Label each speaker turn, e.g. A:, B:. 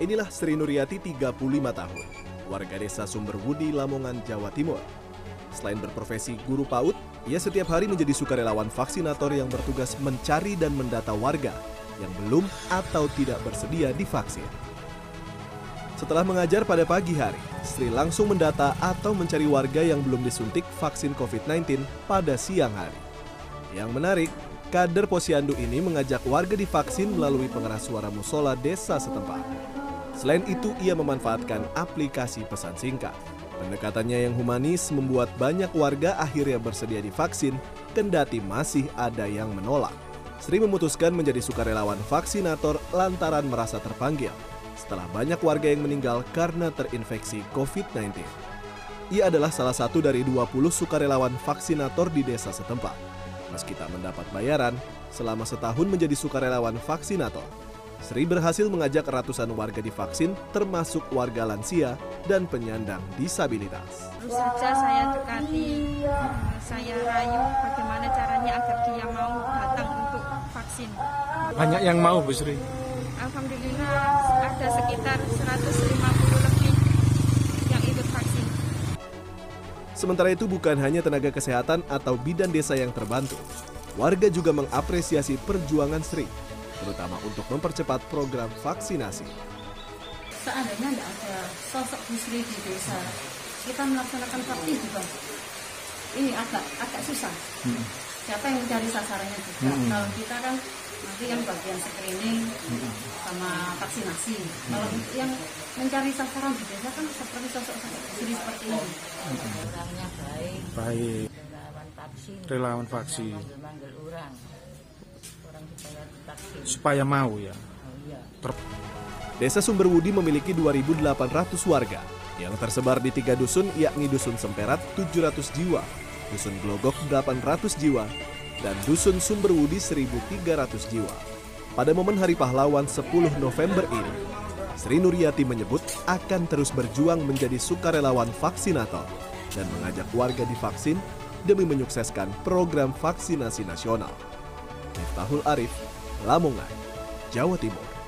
A: Inilah Sri Nuryati 35 tahun, warga desa Sumberwudi, Lamongan, Jawa Timur. Selain berprofesi guru PAUD, ia setiap hari menjadi sukarelawan vaksinator yang bertugas mencari dan mendata warga yang belum atau tidak bersedia divaksin. Setelah mengajar pada pagi hari, Sri langsung mendata atau mencari warga yang belum disuntik vaksin COVID-19 pada siang hari. Yang menarik, kader Posyandu ini mengajak warga divaksin melalui pengeras suara musola desa setempat. Selain itu, ia memanfaatkan aplikasi pesan singkat. Pendekatannya yang humanis membuat banyak warga akhirnya bersedia divaksin, kendati masih ada yang menolak. Sri memutuskan menjadi sukarelawan vaksinator lantaran merasa terpanggil setelah banyak warga yang meninggal karena terinfeksi COVID-19. Ia adalah salah satu dari 20 sukarelawan vaksinator di desa setempat. Meski tak mendapat bayaran, selama setahun menjadi sukarelawan vaksinator, Sri berhasil mengajak ratusan warga divaksin termasuk warga lansia dan penyandang disabilitas.
B: Terus saja saya dekati, saya rayu bagaimana caranya agar dia mau datang untuk vaksin.
C: Banyak yang mau Bu Sri.
B: Alhamdulillah ada sekitar 150 lebih yang ikut vaksin.
A: Sementara itu bukan hanya tenaga kesehatan atau bidan desa yang terbantu. Warga juga mengapresiasi perjuangan Sri, terutama untuk mempercepat program vaksinasi.
D: Seandainya tidak ada sosok Bu Sri di desa, kita melaksanakan vaksin juga. Ini agak agak susah.
C: Hmm.
D: Siapa yang mencari sasarannya juga.
C: Hmm.
D: Kalau kita kan nanti yang bagian screening
C: Hmm.
D: sama vaksinasi. Kalau untuk yang mencari sasaran di desa kan seperti sosok sosok Bu Sri seperti ini.
E: orangnya baik
C: Baik,
E: relawan vaksin
C: relawan vaksin.
E: manggil orang orang supaya divaksin
C: Supaya mau ya.
E: oh iya
C: Ter-
A: Desa Sumberwudi memiliki 2.800 warga yang tersebar di tiga dusun yakni Dusun Semperat 700 jiwa, Dusun Glogok 800 jiwa, dan Dusun Sumberwudi 1.300 jiwa. Pada momen Hari Pahlawan 10 November ini, Sri Nuryati menyebut akan terus berjuang menjadi sukarelawan vaksinator dan mengajak warga divaksin demi menyukseskan program vaksinasi nasional. Miftahul Arif, Lamongan, Jawa Timur.